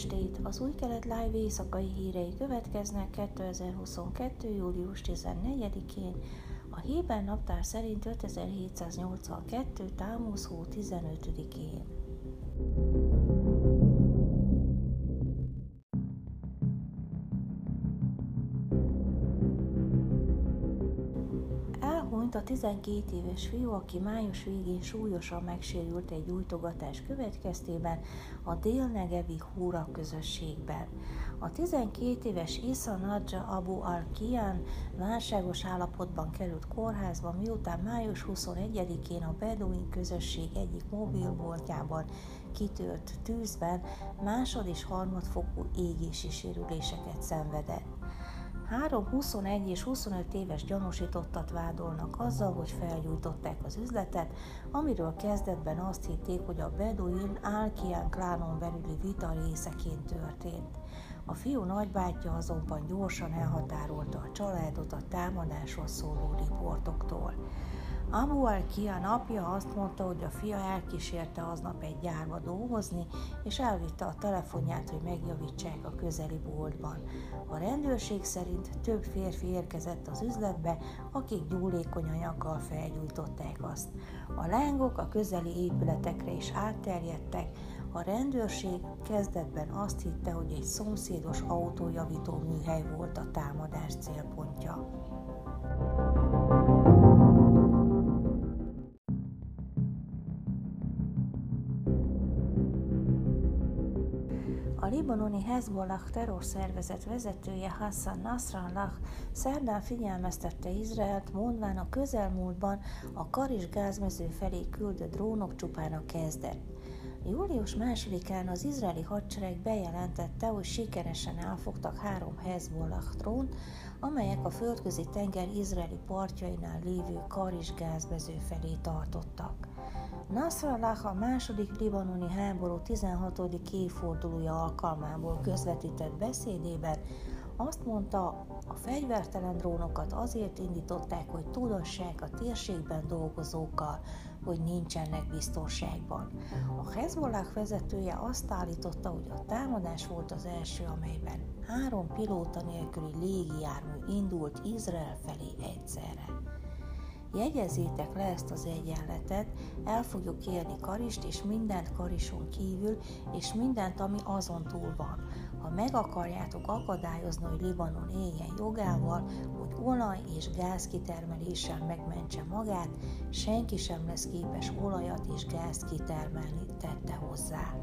estét! Az új kelet live éjszakai hírei következnek 2022. július 14-én, a Héber naptár szerint 5782. támusz hó 15-én. Elhunyt a 12 éves fiú, aki május végén súlyosan megsérült egy gyújtogatás következtében a délnegevi Húra közösségben. A 12 éves Isa Nadja Abu al-Kian válságos állapotban került kórházba, miután május 21-én a Beduin közösség egyik mobilboltjában kitört tűzben másod- és harmadfokú égési sérüléseket szenvedett. Három 21 és 25 éves gyanúsítottat vádolnak azzal, hogy felgyújtották az üzletet, amiről kezdetben azt hitték, hogy a Beduin Alkian klánon belüli vita részeként történt. A fiú nagybátyja azonban gyorsan elhatárolta a családot a támadásról szóló riportoktól. Abu Kia napja azt mondta, hogy a fia elkísérte aznap egy gyárba dolgozni, és elvitte a telefonját, hogy megjavítsák a közeli boltban. A rendőrség szerint több férfi érkezett az üzletbe, akik gyúlékony anyaggal felgyújtották azt. A lángok a közeli épületekre is átterjedtek, a rendőrség kezdetben azt hitte, hogy egy szomszédos autójavító műhely volt a támadás célpontja. Libanoni Hezbollah terrorszervezet vezetője Hassan Nasrallah szerdán figyelmeztette Izraelt, mondván a közelmúltban a Karis gázmező felé küldött drónok csupán a kezdet. Július másodikán az izraeli hadsereg bejelentette, hogy sikeresen elfogtak három Hezbollah drónt, amelyek a földközi tenger izraeli partjainál lévő Karis gázmező felé tartottak. Nasrallah a második libanoni háború 16. évfordulója alkalmából közvetített beszédében azt mondta, a fegyvertelen drónokat azért indították, hogy tudassák a térségben dolgozókkal, hogy nincsenek biztonságban. A Hezbollah vezetője azt állította, hogy a támadás volt az első, amelyben három pilóta nélküli légijármű indult Izrael felé egyszerre. Jegyezzétek le ezt az egyenletet, el fogjuk érni Karist, és mindent Karison kívül, és mindent, ami azon túl van. Ha meg akarjátok akadályozni, hogy Libanon éljen jogával, hogy olaj és gáz kitermeléssel megmentse magát, senki sem lesz képes olajat és gázt kitermelni, tette hozzá.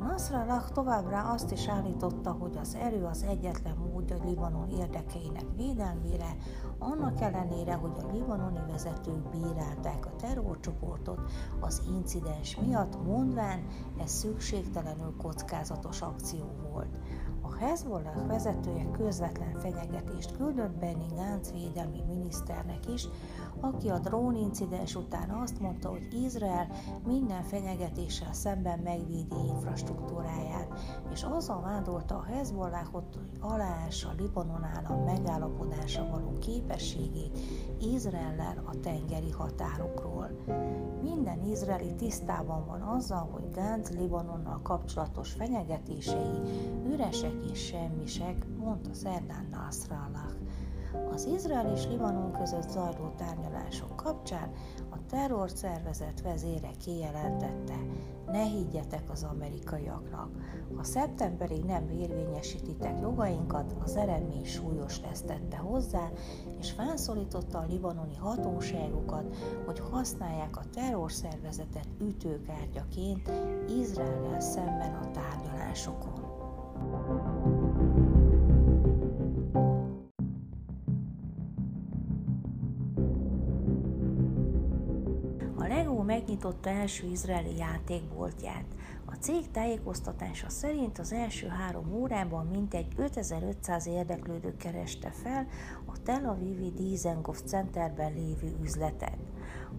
Nasrallah továbbra azt is állította, hogy az erő az egyetlen módja Libanon érdekeinek védelmére, annak ellenére, hogy a libanoni vezetők bírálták a terrorcsoportot az incidens miatt, mondván ez szükségtelenül kockázatos akció volt. Hezbollah vezetője közvetlen fenyegetést küldött Benny Gantz védelmi miniszternek is, aki a drónincidens után azt mondta, hogy Izrael minden fenyegetéssel szemben megvédi infrastruktúráját, és azzal vádolta a Hezbollahot, hogy aláássa Libanon állam megállapodása való képességét Izraellel a tengeri határokról. Minden izraeli tisztában van azzal, hogy Gantz Libanonnal kapcsolatos fenyegetései üresek és semmisek, mondta szerdán Nasrallah. Az Izrael és Libanon között zajló tárgyalások kapcsán a terrorszervezet vezére kijelentette, ne higgyetek az amerikaiaknak. Ha szeptemberig nem érvényesítitek jogainkat, az eredmény súlyos lesz tette hozzá, és felszólította a libanoni hatóságokat, hogy használják a terrorszervezetet ütőkártyaként Izraellel szemben a tárgyalásokon. Megnyitotta első izraeli játékboltját. A cég tájékoztatása szerint az első három órában mintegy 5500 érdeklődő kereste fel a Tel Avivi Dizengoff Centerben lévő üzletet.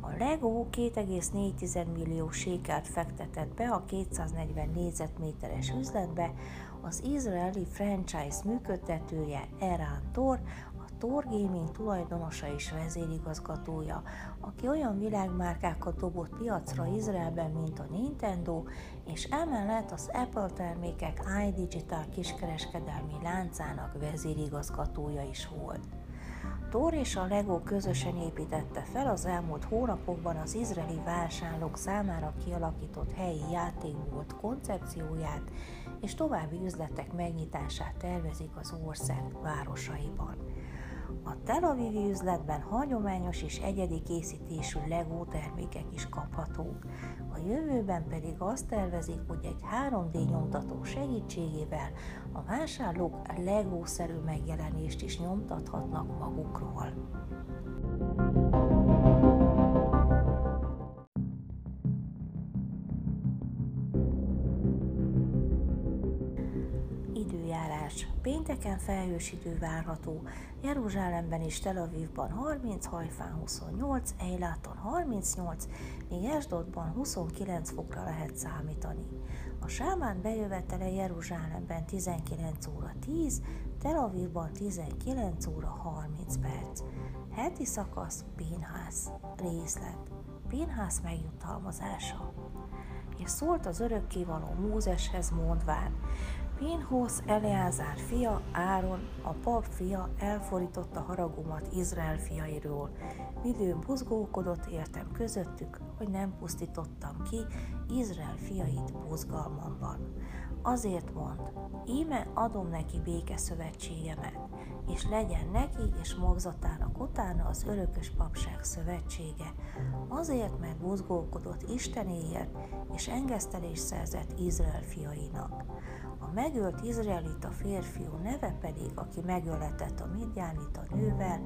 A Lego 2,4 millió sékelt fektetett be a 240 négyzetméteres üzletbe, az izraeli franchise működtetője Eran Tor Tor Gaming tulajdonosa és vezérigazgatója, aki olyan világmárkákat dobott piacra Izraelben, mint a Nintendo, és emellett az Apple termékek iDigital kiskereskedelmi láncának vezérigazgatója is volt. Thor és a Lego közösen építette fel az elmúlt hónapokban az izraeli vásárlók számára kialakított helyi játékbolt koncepcióját, és további üzletek megnyitását tervezik az ország városaiban. A Tel Avivi üzletben hagyományos és egyedi készítésű LEGO termékek is kaphatók. A jövőben pedig azt tervezik, hogy egy 3D nyomtató segítségével a vásárlók LEGO-szerű megjelenést is nyomtathatnak magukról. Időjárás. Pénteken felhős idő várható, Jeruzsálemben és Tel Avivban 30, Hajfán 28, Eiláton 38, míg Esdodban 29 fokra lehet számítani. A sámán bejövetele Jeruzsálemben 19 óra 10, Tel Avivban 19 óra 30 perc. Heti szakasz Pinhász. Részlet. Pinhász megjutalmazása. És szólt az örökkévaló Mózeshez mondván, Pinhósz Eleázár fia, Áron, a pap fia elforította haragomat Izrael fiairól. Midőn buzgókodott értem közöttük, hogy nem pusztítottam ki Izrael fiait buzgalmamban. Azért mond, íme adom neki béke szövetségemet, és legyen neki és magzatának utána az örökös papság szövetsége, azért, mert buzgókodott Istenéért, és engesztelés szerzett Izrael fiainak megölt izraelita férfiú neve pedig, aki megöletett a midjánita nővel,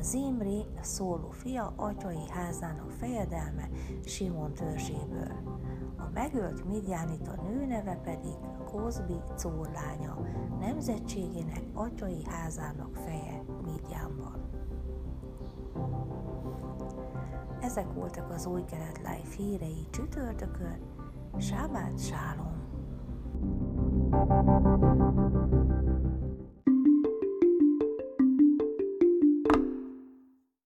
Zimri szóló fia atyai házának fejedelme Simon törzséből. A megölt midjánita nő neve pedig Kozbi córlánya, nemzetségének atyai házának feje Midjánban. Ezek voltak az új kelet life hírei csütörtökön, Sábát Sálom. Thank you.